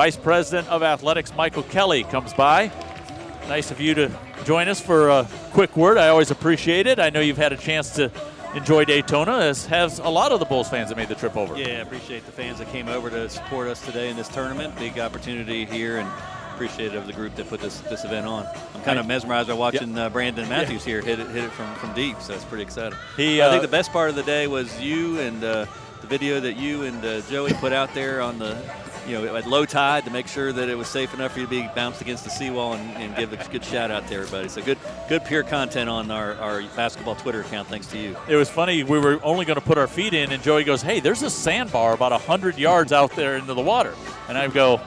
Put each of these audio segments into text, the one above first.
Vice President of Athletics Michael Kelly comes by. Nice of you to join us for a quick word. I always appreciate it. I know you've had a chance to enjoy Daytona, as has a lot of the Bulls fans that made the trip over. Yeah, I appreciate the fans that came over to support us today in this tournament. Big opportunity here, and appreciative of the group that put this this event on. I'm kind of mesmerized by watching uh, Brandon Matthews here hit it hit it from, from deep, so it's pretty exciting. He, I uh, think the best part of the day was you and uh, the video that you and uh, Joey put out there on the. You know, at low tide to make sure that it was safe enough for you to be bounced against the seawall and, and give a good shout out to everybody. So good, good pure content on our, our basketball Twitter account. Thanks to you. It was funny. We were only going to put our feet in, and Joey goes, "Hey, there's a sandbar about hundred yards out there into the water," and I go,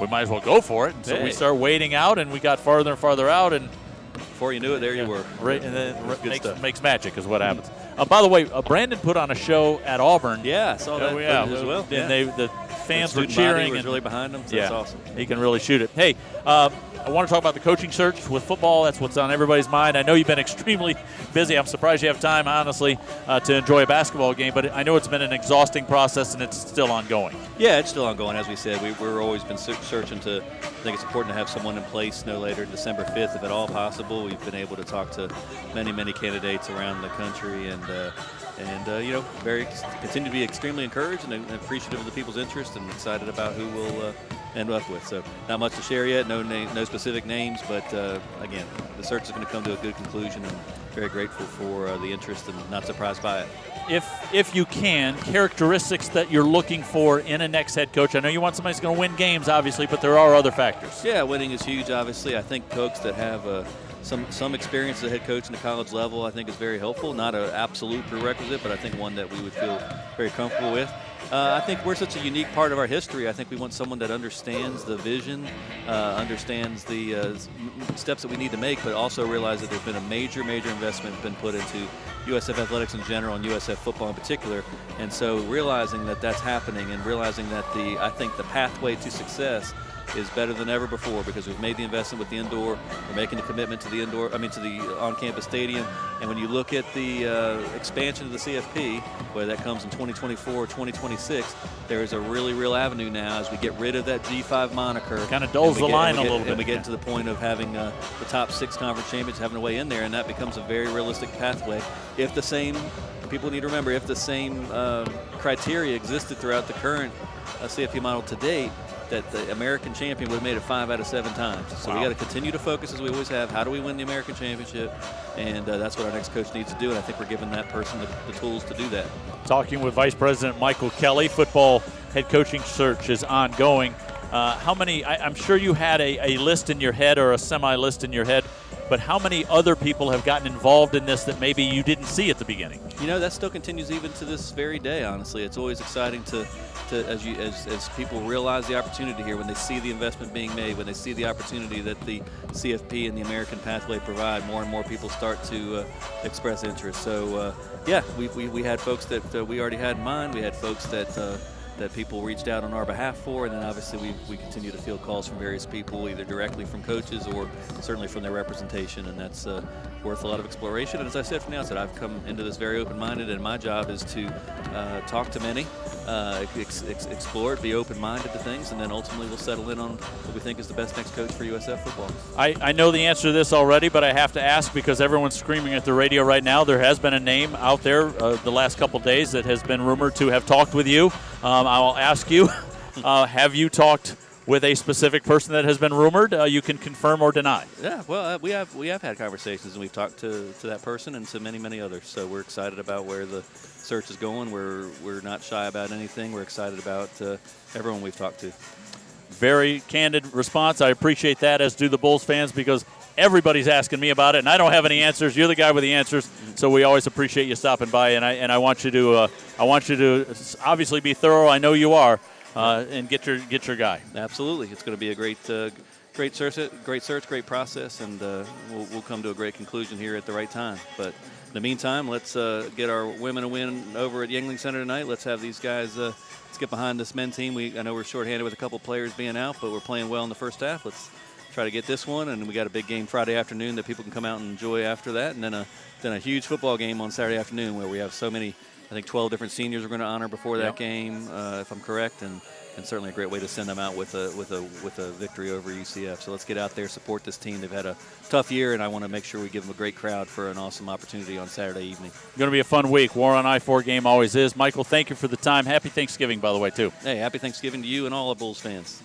"We might as well go for it." And so Hey. we start wading out, and we got farther and farther out, and Before you knew it, there you were. right, and then good makes, stuff. makes magic is what happens. Uh, by the way, uh, Brandon put on a show at Auburn. Yeah, I saw that Oh, yeah, footage as well. And yeah. they the fans were cheering. and- really behind him. So yeah, that's awesome. He can really shoot it. Hey, um, I want to talk about the coaching search with football. That's what's on everybody's mind. I know you've been extremely busy. I'm surprised you have time, honestly, uh, to enjoy a basketball game. But I know it's been an exhausting process and it's still ongoing. Yeah, it's still ongoing. As we said, we, we're always been searching to. I think it's important to have someone in place no later than December 5th, if at all possible. We've been able to talk to many, many candidates around the country, and uh, and uh, you know, very continue to be extremely encouraged and, appreciative of the people's interest, and excited about who we'll uh, end up with. So, not much to share yet. No name, no specific names, but uh, again, the search is going to come to a good conclusion, and very grateful for uh, the interest and not surprised by it. If if you can, characteristics that you're looking for in a next head coach. I know you want somebody who's going to win games, obviously, but there are other factors. Yeah, winning is huge. Obviously, I think folks that have uh, some some experience as a head coach in the college level, I think is very helpful. Not an absolute prerequisite, but I think one that we would feel very comfortable with. Uh, I think we're such a unique part of our history. I think we want someone that understands the vision, uh, understands the uh, steps that we need to make, but also realize that there's been a major, major investment been put into USF athletics in general and USF football in particular. And so realizing that that's happening and realizing that the I think the pathway to success is better than ever before because we've made the investment with the indoor. We're making the commitment to the indoor, I mean, to the on-campus stadium. And when you look at the uh, expansion of the CFP, whether that comes in 2024 or 2026, there is a really real avenue now as we get rid of that G5 moniker. Kinda dulls and we the get- line we a get- little bit, And we get yeah. to the point of having uh, the top six conference champions having a way in there, and that becomes a very realistic pathway. If the same, people need to remember, if the same uh, criteria existed throughout the current uh, CFP model to date, that the American champion would have made it five out of seven times. So we got to continue to focus as we always have. How do we win the American championship? And uh, that's what our next coach needs to do. And I think we're giving that person the, the tools to do that. Talking with Vice President Michael Kelly, football head coaching search is ongoing. Uh, how many? I, I'm sure you had a, a list in your head or a semi list in your head, but how many other people have gotten involved in this that maybe you didn't see at the beginning? You know that still continues even to this very day. Honestly, it's always exciting to, to as you as, as people realize the opportunity here when they see the investment being made, when they see the opportunity that the CFP and the American Pathway provide. More and more people start to uh, express interest. So uh, yeah, we, we, we had folks that uh, we already had in mind. We had folks that. That people reached out on our behalf for, and then obviously we, we continue to field calls from various people, either directly from coaches or certainly from their representation, and that's uh, worth a lot of exploration. And as I said from the outset, I've come into this very open-minded, and my job is to uh, talk to many, uh, ex- ex- explore it, be open-minded to things, and then ultimately we'll settle in on what we think is the best next coach for USF football. I, I know the answer to this already, but I have to ask because everyone's screaming at the radio right now. There has been a name out there uh, the last couple days that has been rumored to have talked with you. Um, I will ask you uh, have you talked with a specific person that has been rumored? Uh, you can confirm or deny. Yeah, well, uh, we have we have had conversations, and we've talked to, to that person and to many many others. So we're excited about where the search is going. We're we're not shy about anything. We're excited about uh, everyone we've talked to. Very candid response. I appreciate that, as do the Bulls fans, because everybody's asking me about it, and I don't have any answers. You're the guy with the answers, so we always appreciate you stopping by, and I and I want you to uh, I want you to obviously be thorough. I know you are, uh, and get your get your guy. Absolutely, it's going to be a great. Uh, Great search, great search, great process, and uh, we'll, we'll come to a great conclusion here at the right time. But in the meantime, let's uh, get our women a win over at Yuengling Center tonight. Let's have these guys uh, let's get behind this men team. We I know we're shorthanded with a couple players being out, but we're playing well in the first half. Let's try to get this one, and we got a big game Friday afternoon that people can come out and enjoy after that, and then a then a huge football game on Saturday afternoon where we have so many. I think 12 different seniors we're going to honor before that Yep. game, uh, if I'm correct, and and certainly a great way to send them out with a with a with a victory over UCF. So let's get out there, support this team. They've had a tough year, and I want to make sure we give them a great crowd for an awesome opportunity on Saturday evening. Going to be a fun week. War on I four game always is. Michael, thank you for the time. Happy Thanksgiving, by the way, too. Hey, happy Thanksgiving to you and all the Bulls fans.